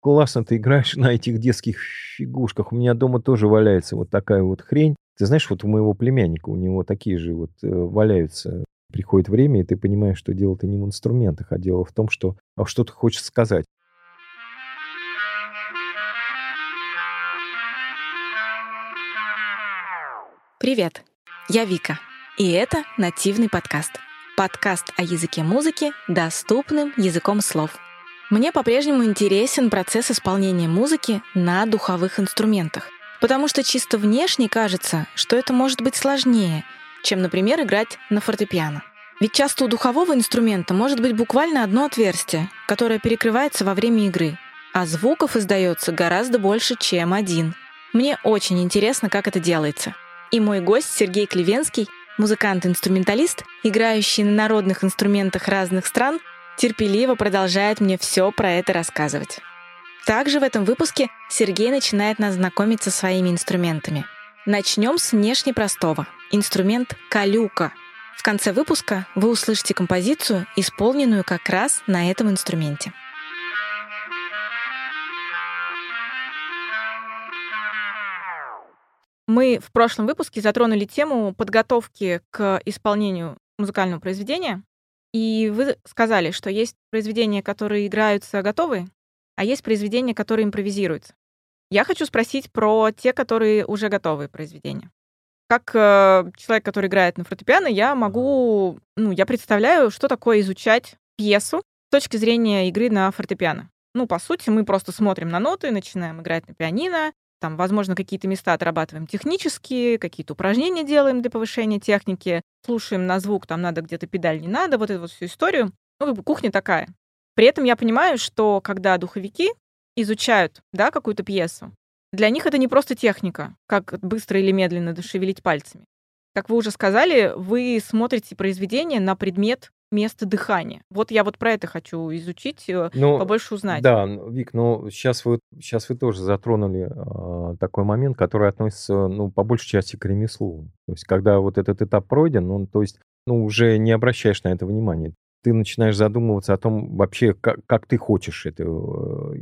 классно ты играешь на этих детских фигушках. У меня дома тоже валяется вот такая вот хрень. Ты знаешь, вот у моего племянника, у него такие же вот э, валяются. Приходит время, и ты понимаешь, что дело-то не в инструментах, а дело в том, что а что ты хочешь сказать. Привет, я Вика, и это «Нативный подкаст». Подкаст о языке музыки доступным языком слов. Мне по-прежнему интересен процесс исполнения музыки на духовых инструментах, потому что чисто внешне кажется, что это может быть сложнее, чем, например, играть на фортепиано. Ведь часто у духового инструмента может быть буквально одно отверстие, которое перекрывается во время игры, а звуков издается гораздо больше, чем один. Мне очень интересно, как это делается — и мой гость Сергей Клевенский, музыкант-инструменталист, играющий на народных инструментах разных стран, терпеливо продолжает мне все про это рассказывать. Также в этом выпуске Сергей начинает нас знакомить со своими инструментами. Начнем с внешне простого. Инструмент калюка. В конце выпуска вы услышите композицию, исполненную как раз на этом инструменте. Мы в прошлом выпуске затронули тему подготовки к исполнению музыкального произведения. И вы сказали, что есть произведения, которые играются готовые, а есть произведения, которые импровизируются. Я хочу спросить про те, которые уже готовые произведения. Как э, человек, который играет на фортепиано, я могу, ну, я представляю, что такое изучать пьесу с точки зрения игры на фортепиано. Ну, по сути, мы просто смотрим на ноты, начинаем играть на пианино, там, возможно, какие-то места отрабатываем технические, какие-то упражнения делаем для повышения техники, слушаем на звук, там надо где-то педаль, не надо, вот эту вот всю историю. Ну, как бы кухня такая. При этом я понимаю, что когда духовики изучают, да, какую-то пьесу, для них это не просто техника, как быстро или медленно шевелить пальцами. Как вы уже сказали, вы смотрите произведение на предмет место дыхания. Вот я вот про это хочу изучить, э, Ну, побольше узнать. да, Вик, ну, сейчас вы, сейчас вы тоже затронули а, такой момент, который относится, ну, по большей части к ремеслу. То есть, когда вот этот этап пройден, ну, то есть, ну, уже не обращаешь на это внимания. Ты начинаешь задумываться о том вообще, как, как ты хочешь это э,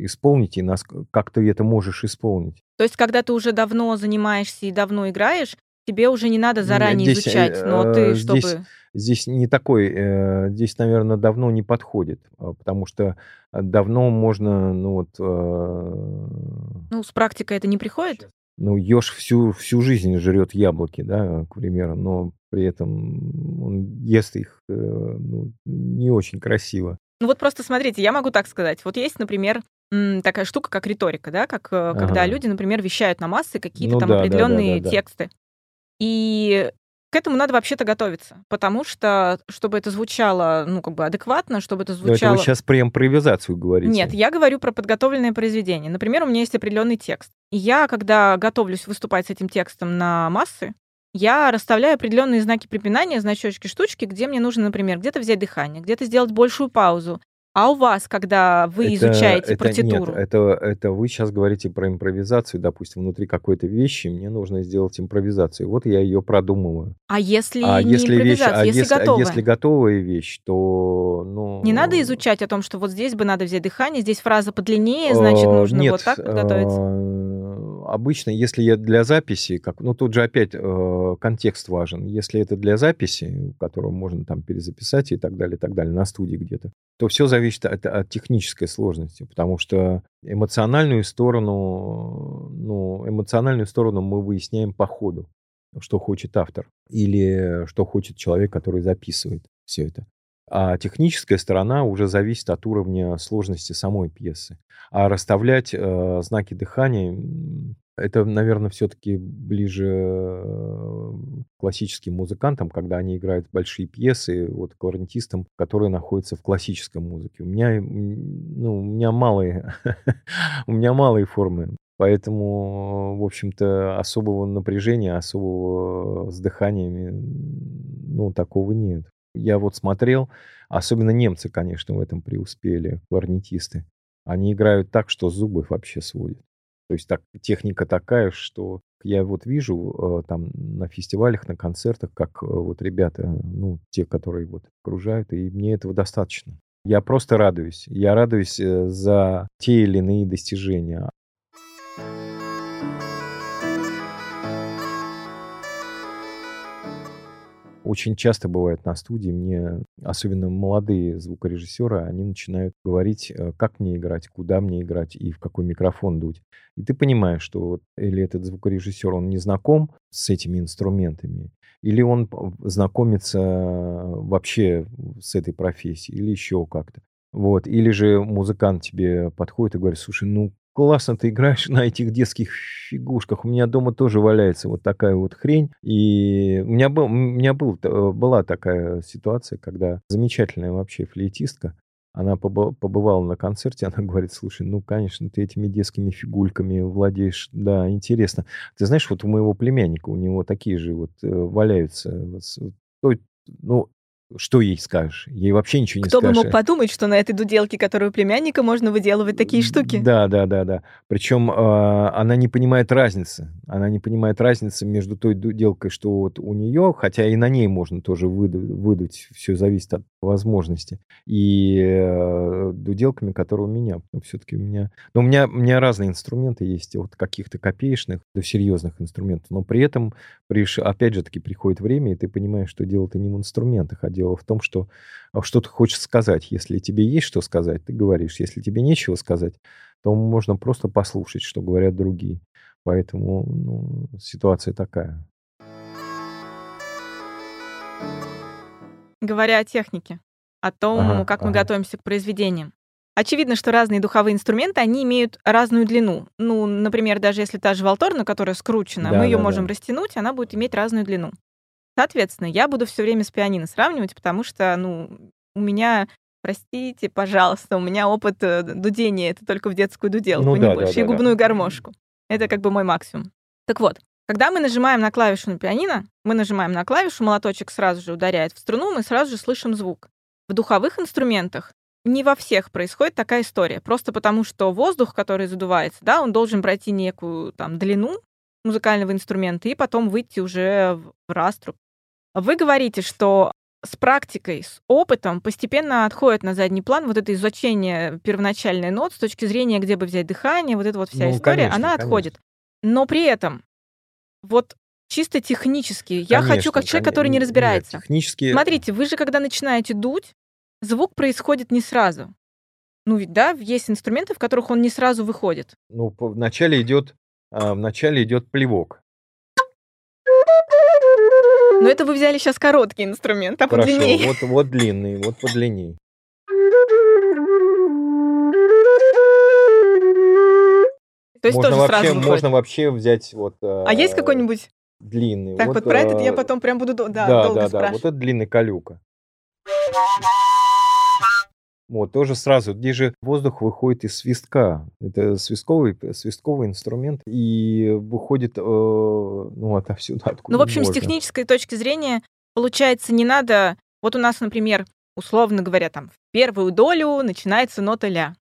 исполнить и нас, как ты это можешь исполнить. То есть, когда ты уже давно занимаешься и давно играешь, тебе уже не надо заранее Здесь, изучать, но ты, э, здесь, чтобы... здесь не такой, э, здесь, наверное, давно не подходит, а, потому что давно можно, ну вот, э, Ну, с практикой это не приходит? ну, еж всю, всю жизнь жрет яблоки, да, к примеру, но при этом он ест их э, ну, не очень красиво. Ну вот просто смотрите, я могу так сказать. Вот есть, например, такая штука, как риторика, да, как э, когда Ага. люди, например, вещают на массы какие-то Ну там да, да, да, да, определенные да. тексты. И к этому надо вообще-то готовиться, потому что, чтобы это звучало, ну, как бы адекватно, чтобы это Но это вы звучало... сейчас про импровизацию Нет, говорите. я говорю про подготовленное произведение. Например, у меня есть определенный текст. И я, когда готовлюсь выступать с этим текстом на массы, я расставляю определенные знаки препинания, значочки, штучки, где мне нужно, например, где-то взять дыхание, где-то сделать большую паузу. А у вас, когда вы Это, изучаете это партитуру, нет, это, это вы сейчас говорите про импровизацию, допустим, внутри какой-то вещи мне нужно сделать импровизацию. Вот я ее продумываю. а если А не если вещь, импровизация, а если, если, а готовая? если готовая вещь, то, ну, Не надо изучать о том, что вот здесь бы надо взять дыхание, здесь фраза подлиннее, значит, э, нужно нет, вот так подготовиться. Обычно, если я для записи, как, ну тут же опять э, контекст важен. Если это для записи, которую можно там перезаписать и так далее, и так далее, на студии где-то, то все зависит от, от технической сложности, потому что эмоциональную сторону, ну, эмоциональную сторону мы выясняем по ходу, что хочет автор или что хочет человек, который записывает все это. А техническая сторона уже зависит от уровня сложности самой пьесы. А расставлять э, знаки дыхания, это, наверное, все-таки ближе э, классическим музыкантам, когда они играют большие пьесы, вот кларнетистам, которые находятся в классической музыке. У меня, ну, у меня малые, у меня малые формы. Поэтому, в общем-то, особого напряжения, особого с дыханиями, ну, такого нет. Я вот смотрел, особенно немцы, конечно, в этом преуспели, кларнетисты. Они играют так, что зубы вообще сводят. То есть так, техника такая, что я вот вижу э, там на фестивалях, на концертах, как э, вот ребята, ну, те, которые вот окружают, и мне этого достаточно. Я просто радуюсь. Я радуюсь э, за те или иные достижения. Очень часто бывает на студии, мне, особенно молодые звукорежиссеры, они начинают говорить, э, как мне играть, куда мне играть и в какой микрофон дуть. И ты понимаешь, что вот или этот звукорежиссер, он не знаком с этими инструментами, или он знакомится вообще с этой профессией, или еще как-то. Вот. Или же музыкант тебе подходит и говорит, слушай, ну классно ты играешь на этих детских фигушках. У меня дома тоже валяется вот такая вот хрень. И у меня, был, у меня был, э, была такая ситуация, когда замечательная вообще флейтистка, она побывала на концерте, она говорит, слушай, ну, конечно, ты этими детскими фигульками владеешь, да, интересно. Ты знаешь, вот у моего племянника, у него такие же вот э, валяются, вот, ну, что ей скажешь? Ей вообще ничего не Кто скажешь. бы мог подумать, что на этой дуделке, которая у племянника, можно выделывать такие штуки? Да, да, да, да. Причем э, она не понимает разницы. Она не понимает разницы между той дуделкой, что вот у нее, хотя и на ней можно тоже выдуть, выдуть все зависит от возможности, и э, дуделками, которые у меня. Все-таки у меня... Но у меня, у меня разные инструменты есть, от каких-то копеечных до серьезных инструментов. Но при этом, опять же таки, приходит время, и ты понимаешь, что дело-то не в инструментах, а дело в том, что а, что ты хочешь сказать. Если тебе есть что сказать, ты говоришь. Если тебе нечего сказать, то можно просто послушать, что говорят другие. Поэтому ну, ситуация такая. Говоря о технике, о том, ага, как ага. мы готовимся к произведениям. Очевидно, что разные духовые инструменты, они имеют разную длину. Ну, например, даже если та же валторна, которая скручена, да, мы ее да, можем да. растянуть, она будет иметь разную длину. Соответственно, я буду все время с пианино сравнивать, потому что, ну, у меня, простите, пожалуйста, у меня опыт э, дудения это только в детскую дуделку, ну, не да, больше, да, и да, губную да. гармошку. Это как бы мой максимум. Так вот, когда мы нажимаем на клавишу на пианино, мы нажимаем на клавишу, молоточек сразу же ударяет в струну, мы сразу же слышим звук. В духовых инструментах не во всех происходит такая история, просто потому что воздух, который задувается, да, он должен пройти некую там длину музыкального инструмента и потом выйти уже в раструб. Вы говорите, что с практикой, с опытом постепенно отходит на задний план вот это изучение первоначальной нот с точки зрения, где бы взять дыхание, вот эта вот вся ну, история, конечно, она отходит. Конечно. Но при этом вот чисто технически, я хочу как человек, который не разбирается. Нет, технически... Смотрите, вы же когда начинаете дуть, звук происходит не сразу. Ну ведь да, есть инструменты, в которых он не сразу выходит. Ну, вначале идет, а, вначале идет плевок. Но это вы взяли сейчас короткий инструмент, а Хорошо, подлиннее. Вот, вот длинный, вот подлинней. То есть можно тоже вообще, сразу выходит. Можно вообще взять вот... А есть э, какой-нибудь? Длинный. Так, вот, вот про этот я э, потом прям буду да, да, долго да, спрашивать. Да, вот это длинный калюка. Вот, тоже сразу, где же воздух выходит из свистка. Это свистковый, свистковый инструмент, и выходит, э, ну, отовсюду, откуда Ну, в общем, можно. с технической точки зрения, получается, не надо... Вот у нас, например, условно говоря, там, в первую долю начинается нота ля.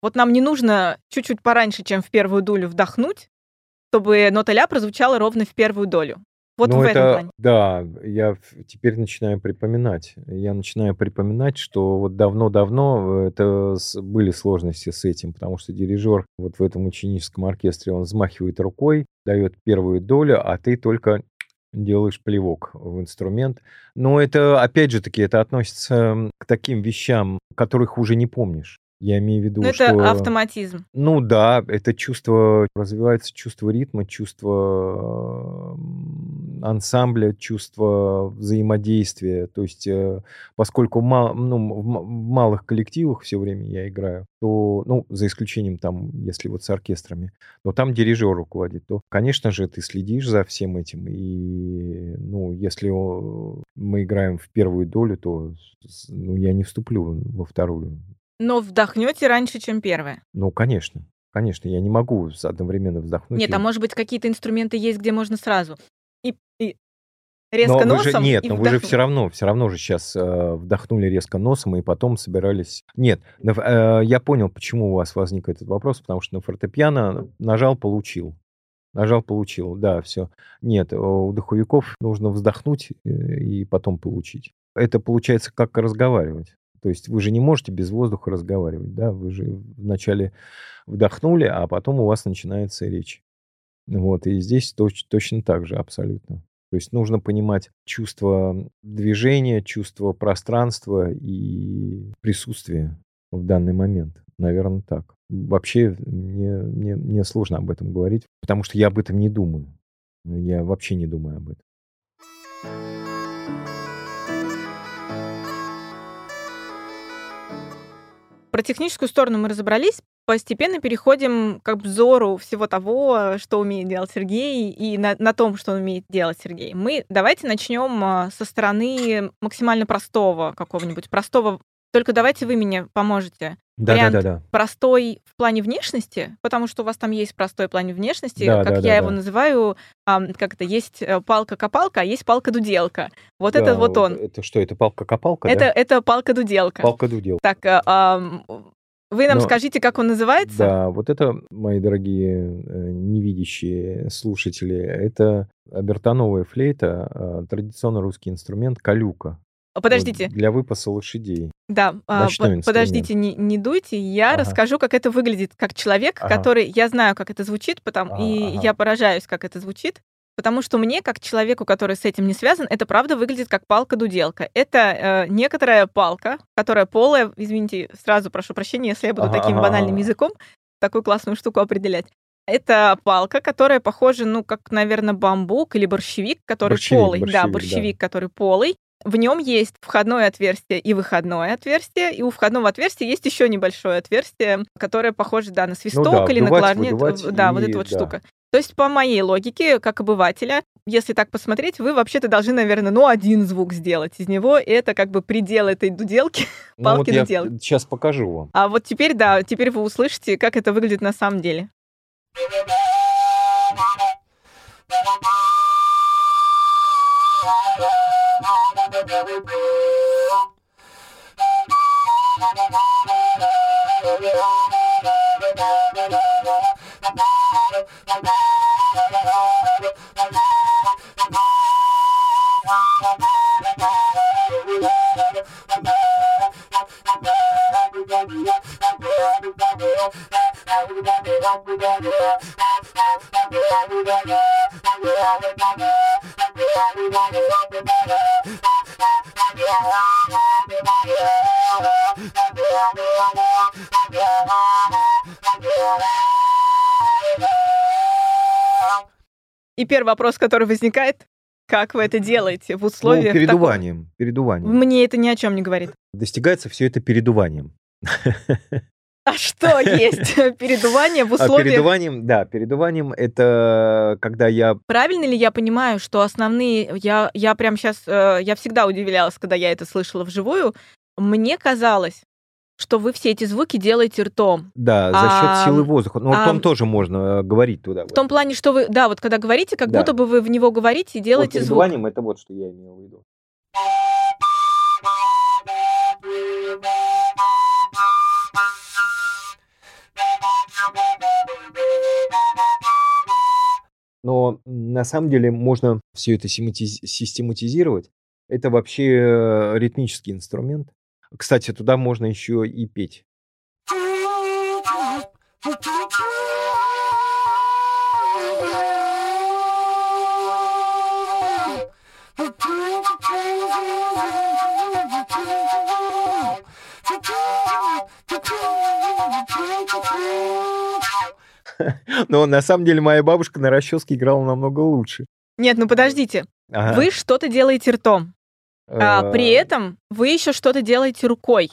Вот нам не нужно чуть-чуть пораньше, чем в первую долю вдохнуть, чтобы нота ля прозвучала ровно в первую долю. Вот ну, в это, этом плане. Да, я теперь начинаю припоминать. Я начинаю припоминать, что вот давно-давно э, это были сложности с этим, потому что дирижер вот в этом ученическом оркестре, он взмахивает рукой, дает первую долю, а ты только делаешь плевок в инструмент. Но это, опять же таки, это относится к таким вещам, которых уже не помнишь. Я имею в виду, Но что... это автоматизм. Ну да, это чувство, развивается чувство ритма, чувство ансамбля, чувство взаимодействия. То есть, э, поскольку мал, ну, в малых коллективах все время я играю, то, ну, за исключением там, если вот с оркестрами, но там дирижер руководит, то, конечно же, ты следишь за всем этим. И, ну, если мы играем в первую долю, то ну, я не вступлю во вторую. Но вдохнете раньше, чем первое. Ну, конечно. Конечно, я не могу одновременно вздохнуть. Нет, и... а может быть, какие-то инструменты есть, где можно сразу и, и резко но носом. Вы же, нет, но вы же все равно, все равно же сейчас э, вдохнули резко носом и потом собирались. Нет, э, я понял, почему у вас возник этот вопрос, потому что на фортепиано нажал, получил. Нажал, получил, да, все. Нет, у духовиков нужно вздохнуть э, и потом получить. Это получается как разговаривать. То есть вы же не можете без воздуха разговаривать, да? Вы же вначале вдохнули, а потом у вас начинается речь. Вот, и здесь точ- точно так же, абсолютно. То есть нужно понимать чувство движения, чувство пространства и присутствия в данный момент. Наверное, так. Вообще мне, мне, мне сложно об этом говорить, потому что я об этом не думаю. Я вообще не думаю об этом. Про техническую сторону мы разобрались. Постепенно переходим к обзору всего того, что умеет делать Сергей, и на, на том, что умеет делать Сергей. Мы давайте начнем а, со стороны максимально простого какого-нибудь, простого только давайте вы мне поможете. Да, Вариант да, да, да. простой в плане внешности, потому что у вас там есть простой в плане внешности, Да, как да, я да, его да. называю, как это, есть э, палка-копалка, а есть палка-дуделка. Вот это Да, вот он. Это что, это палка-копалка, Это, да? это палка-дуделка. Палка-дудел. Так, ам, вы нам Но- скажите, как он называется? Да, вот это, мои дорогие э, невидящие слушатели, это обертоновая флейта, э, традиционно русский инструмент калюка. Вот Подождите, для выпаса лошадей. да, а, ночной по- инструмент. подождите, не, не дуйте, я Ага. расскажу, как это выглядит, как человек, Ага. который, я знаю, как это звучит, потому, Ага, и ага. я поражаюсь, как это звучит, потому что мне, как человеку, который с этим не связан, это правда выглядит как палка-дуделка. Это э, некоторая палка, которая полая, извините, сразу прошу прощения, если я буду Ага, таким ага, банальным ага. языком такую классную штуку определять. Это палка, которая похожа, ну, как, наверное, бамбук или борщевик, который Борщевик, полый. да, борщевик, да. борщевик, который полый. В нем есть входное отверстие и выходное отверстие, и у входного отверстия есть еще небольшое отверстие, которое похоже, да, на свисток Ну да, или на кларнет. выдувать В- Да, вот и эта вот да. штука. То есть, по моей логике, как обывателя, если так посмотреть, вы вообще-то должны, наверное, ну, один звук сделать из него, и это как бы предел этой дуделки. Ну вот я Палки-дуделки. сейчас покажу вам. А вот теперь, да, теперь вы услышите, как это выглядит на самом деле. I'm И первый вопрос, который возникает, как вы это делаете в Ну, условиях такого- передуванием, передуванием. Мне это ни о чем не говорит. Достигается все это передуванием. А что есть передувание в А условиях? передуванием, да, передуванием это когда я Правильно ли я понимаю, что основные... Я, я прям сейчас... Я всегда удивлялась, когда я это слышала вживую. Мне казалось, что вы все эти звуки делаете ртом. Да, за счет А, силы воздуха. Но а, ртом тоже можно э, говорить туда. В том плане, что вы... Да, вот когда говорите, как Да. будто бы вы в него говорите и делаете звук. передуванием это вот что я имел в виду. Но на самом деле можно все это систематиз- систематизировать. Это вообще э, ритмический инструмент. Кстати, туда можно еще и петь. Но на самом деле моя бабушка на расческе играла намного лучше. Нет, ну подождите. Ага. Вы что-то делаете ртом, а при Э, этом вы еще что-то делаете рукой.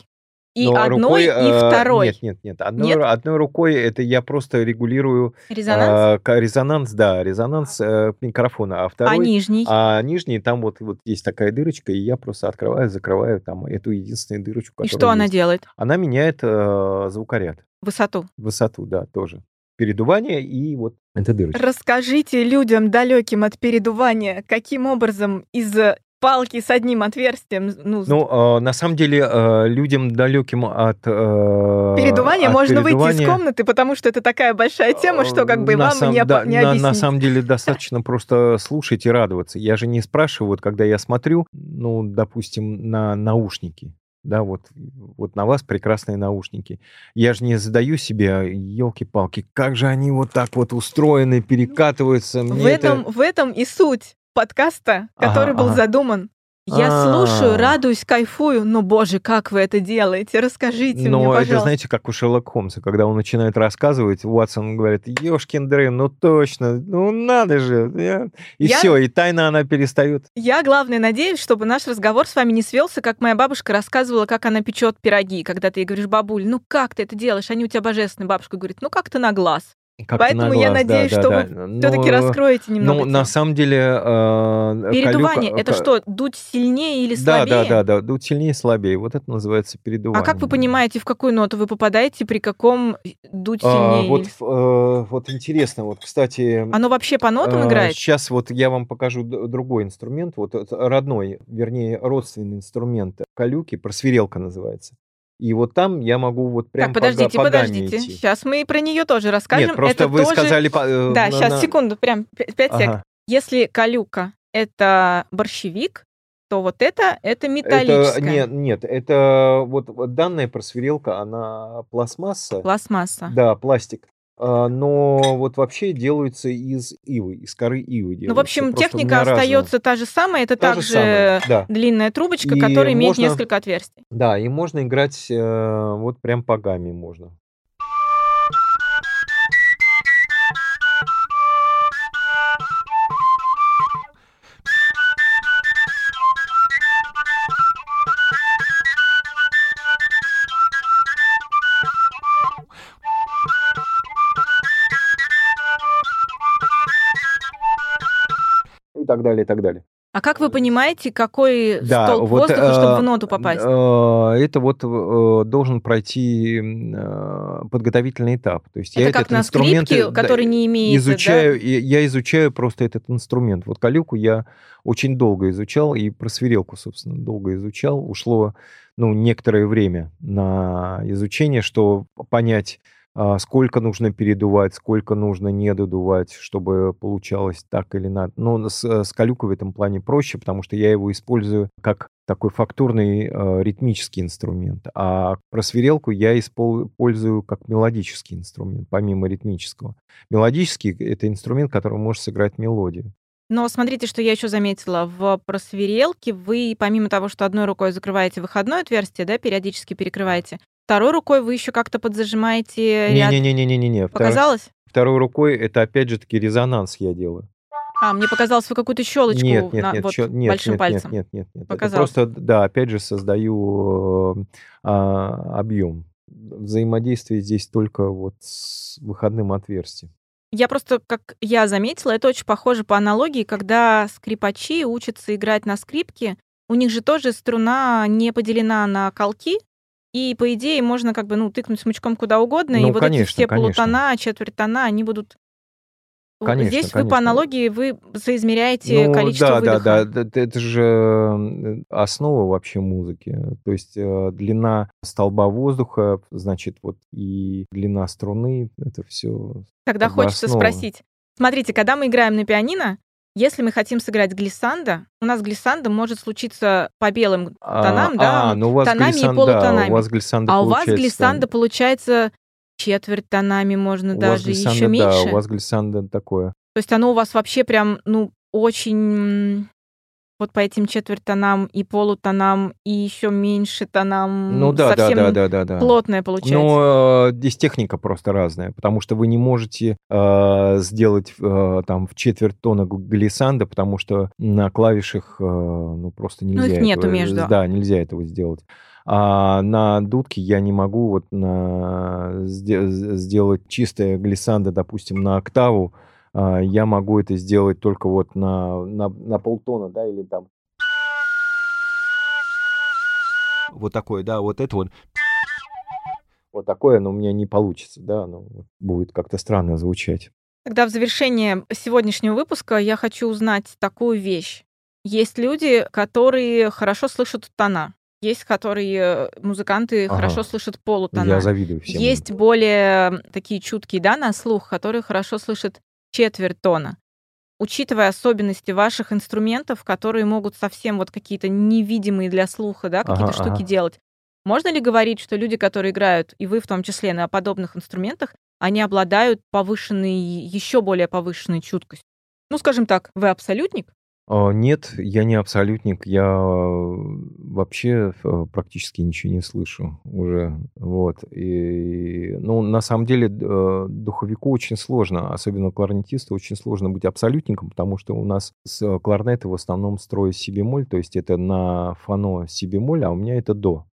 И но одной, рукой, и э, второй. Нет, нет, нет. Одной, Нет? одной рукой это я просто регулирую Резонанс. э, резонанс, да, резонанс э, микрофона, а а второй, нижний? а нижний там вот вот есть такая дырочка, и я просто открываю, закрываю там эту единственную дырочку, И что она есть. делает? Она меняет э, звукоряд, Высоту. высоту, да, тоже. Передувание и вот эта дырочка. Расскажите людям, далеким от передувания, каким образом из палки с одним отверстием, ну, Ну, э, на самом деле, э, людям далеким от э, передувания от можно выйти из передувания, комнаты, потому что это такая большая тема, что как бы э, вам сам- не, да, не на, на самом деле достаточно просто слушать и радоваться. Я же не спрашиваю, вот когда я смотрю, ну, допустим, на наушники. Да, вот, вот на вас прекрасные наушники. Я же не задаю себе, елки-палки, как же они вот так вот устроены, перекатываются. В Мне это... этом, в этом и суть подкаста, который Ага, был ага. задуман. Я слушаю, А. радуюсь, кайфую, но, боже, как вы это делаете? Расскажите мне, Но это, пожалуйста. знаете, как у Шерлока Холмса, когда он начинает рассказывать, Уотсон говорит, ешкин дрын, ну точно, ну надо же. я». И Я- все, и тайна она перестает. Я, главное, надеюсь, чтобы наш разговор с вами не свелся, как моя бабушка рассказывала, как она печет пироги. Когда ты ей говоришь, бабуль, ну как ты это делаешь? Они у тебя божественные. Бабушка говорит, ну как-то на глаз. Как-то Поэтому на я да, надеюсь, да, что да. вы все-таки Но- раскроете немного. Ну, на самом деле... э, Передувание калюка- это что, дуть сильнее или Да, слабее? да, да, да, дуть сильнее, слабее. Вот это называется передувание. А как вы понимаете, в какую ноту вы попадаете, при каком дуть А, сильнее? вот, или- э, вот интересно, вот, кстати... Оно вообще по нотам играет? Сейчас вот я вам покажу другой инструмент, вот родной, вернее, родственный инструмент калюки, просверелка называется. И вот там я могу вот прям Так, подождите, по, подождите. идти. Сейчас мы про нее тоже расскажем. Нет, просто это вы тоже... сказали... по- э, Да, на- сейчас, на- секунду, прям 5 сек. Ага. Если калюка это борщевик, то вот это это металлическое. Это, нет, нет, это вот, данная просверелка, она пластмасса, Пластмасса. да, пластик, но вот вообще делаются из ивы, из коры ивы делаются. Ну, в общем, Просто техника меня разная. остается та же самая. Это Та же также самая, да. длинная трубочка, И которая имеет можно- несколько отверстий. Да, и можно играть э, вот прям по гамме можно. Так далее, и так далее. А как вы понимаете, какой Да, столб вот, воздуха, чтобы э, в ноту попасть? э, Это вот э, должен пройти э, подготовительный этап. То есть я это как этот на инструмент скрипке, э, да, который не имеет... да? изучаю, и я изучаю просто этот инструмент. Вот калюку я очень долго изучал, и про свирелку, собственно, долго изучал. Ушло, ну, некоторое время на изучение, что понять, сколько нужно передувать, сколько нужно не додувать, чтобы получалось так или надо. Но с, с калюкой в этом плане проще, потому что я его использую как такой фактурный э, ритмический инструмент. А просверелку я использую как мелодический инструмент, помимо ритмического. Мелодический — это инструмент, который может сыграть мелодию. Но смотрите, что я еще заметила. В просверелке вы, помимо того, что одной рукой закрываете выходное отверстие, да, периодически перекрываете, второй рукой вы еще как-то подзажимаете ряд. Не-не-не-не-не-не. Показалось? Второй рукой это опять же таки резонанс я делаю. А, мне показалось, вы какую-то щелочку Нет, нет, на- нет, вот щё- нет, большим нет, пальцем. нет, нет, нет, нет. Это Показалось. просто, да, опять же создаю а, объем. Взаимодействие здесь только вот с выходным отверстием. Я просто, как я заметила, это очень похоже по аналогии, когда скрипачи учатся играть на скрипке, у них же тоже струна не поделена на колки, и, по идее, можно как бы, ну, тыкнуть смычком куда угодно, и Ну, вот эти конечно, все конечно. полутона, четвертона, они будут... Конечно, Здесь вы по конечно. аналогии, вы соизмеряете Ну, количество да, да, выдоха. да, да, это же основа вообще музыки. То есть э, длина столба воздуха, значит, вот и длина струны, это все Тогда хочется основа. спросить. Смотрите, когда мы играем на пианино, если мы хотим сыграть глиссандо, у нас глиссандо может случиться по белым тонам, да, а, ну у вас тонами и полутонами. У вас глиссандо а у вас глиссандо получается четверть тонами, можно у даже еще меньше. Да, у вас глиссандо такое. То есть оно у вас вообще прям, ну, очень вот по этим четверть тонам и полутонам и еще меньше тонам. Ну да, да, совсем да, да, да, да. плотное получается. Но э, здесь техника просто разная, потому что вы не можете э, сделать э, там в четверть тона г- глиссандо, потому что на клавишах э, ну просто Ну, нельзя. их нету этого, между. Да, нельзя этого сделать. А на дудке я не могу вот на, сде- сделать чистое глиссандо, допустим, на октаву. А, я могу это сделать только вот на, на, на полтона, да, или там. Вот такое, да, вот это вот. Вот такое, оно у меня не получится, да, оно будет как-то странно звучать. Тогда в завершение сегодняшнего выпуска я хочу узнать такую вещь. Есть люди, которые хорошо слышат тона. Есть, которые э, музыканты Ага. хорошо слышат Я полутона. завидую всем. Есть более такие чуткие, да, на слух, которые хорошо слышат четверть тона. Учитывая особенности ваших инструментов, которые могут совсем вот какие-то невидимые для слуха, да, какие-то Ага, штуки ага. делать, Можно ли говорить, что люди, которые играют, и вы в том числе, на подобных инструментах, они обладают повышенной, еще более повышенной чуткостью? Ну, скажем так, вы абсолютник? А, нет, я не абсолютник, я вообще э, практически ничего не слышу уже, вот. И, ну, на самом деле, э, духовику очень сложно, особенно кларнетисту, очень сложно быть абсолютником, потому что у нас с кларнета в основном строй си бемоль, то есть это на фано си бемоль, а у меня это до.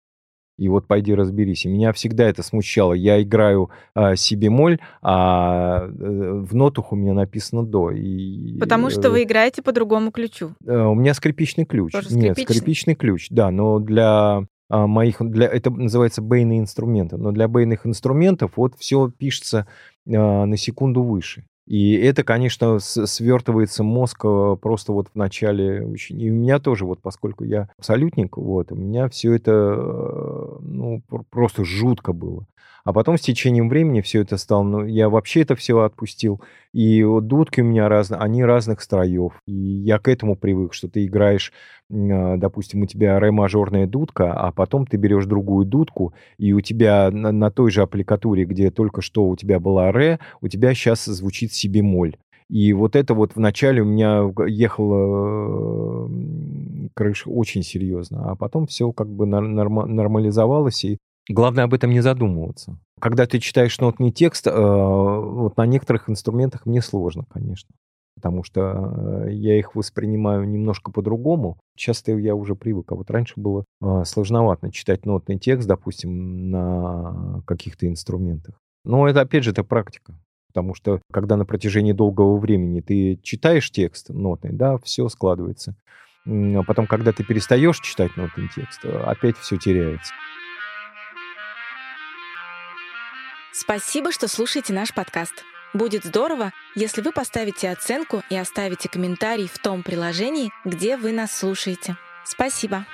И вот пойди разберись. И меня всегда это смущало. Я играю э, си бемоль, а э, в нотах у меня написано до. И, Потому что вы играете по другому ключу. Э, у меня скрипичный ключ. Тоже скрипичный? Нет, скрипичный ключ, да. Но для а, моих, для, это называется бейные инструменты. Но для бейных инструментов вот все пишется а, на секунду выше. И это, конечно, свертывается мозг э, просто вот в начале очень. И у меня тоже, вот поскольку я абсолютник, вот, у меня все это, э, ну, просто жутко было. А потом с течением времени все это стало, ну, я вообще это все отпустил. И вот дудки у меня разные, они разных строев. И я к этому привык, что ты играешь, а, допустим, у тебя ре-мажорная дудка, а потом ты берешь другую дудку, и у тебя на, на той же аппликатуре, где только что у тебя была ре, у тебя сейчас звучит си бемоль. И вот это вот вначале у меня ехала крыша очень серьезно, а потом все как бы нормализовалось, и Главное об этом не задумываться. Когда ты читаешь нотный текст, э, вот на некоторых инструментах мне сложно, конечно. Потому что э, я их воспринимаю немножко по-другому. Часто я уже привык. А вот раньше было э, сложновато читать нотный текст, допустим, на каких-то инструментах. Но это, опять же, это практика. Потому что, когда на протяжении долгого времени ты читаешь текст нотный, да, все складывается. А потом, когда ты перестаешь читать нотный текст, опять все теряется. Спасибо, что слушаете наш подкаст. Будет здорово, если вы поставите оценку и оставите комментарий в том приложении, где вы нас слушаете. Спасибо.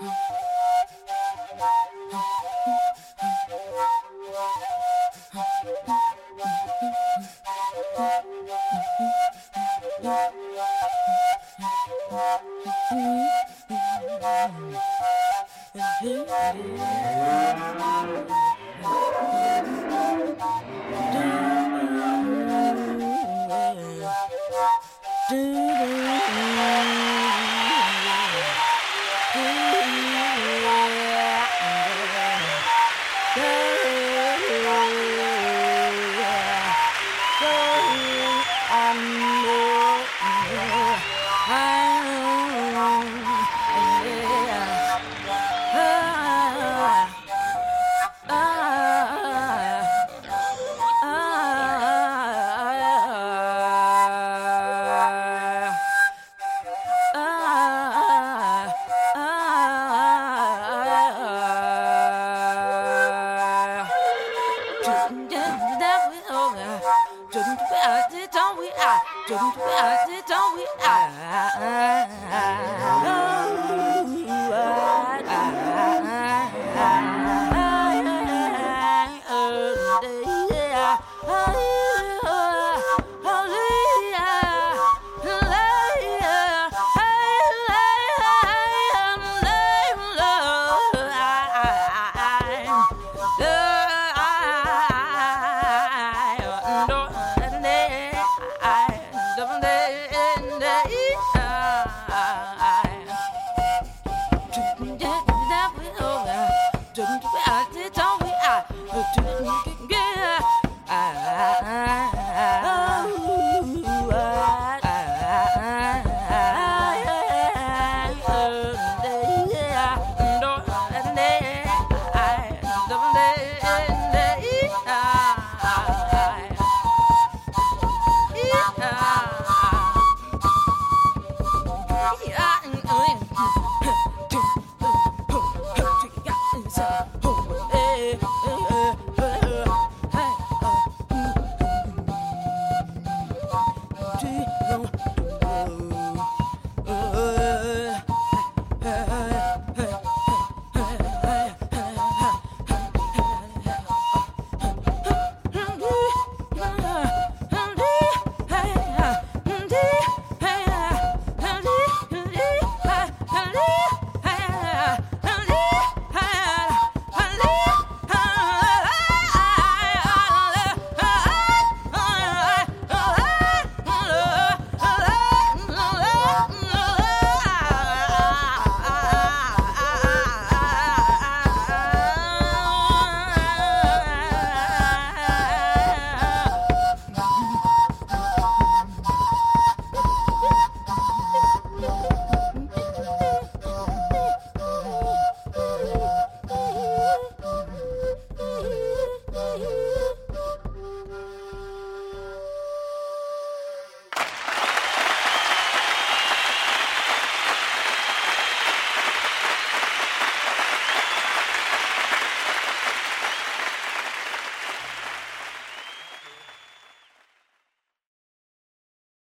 Oh, yeah.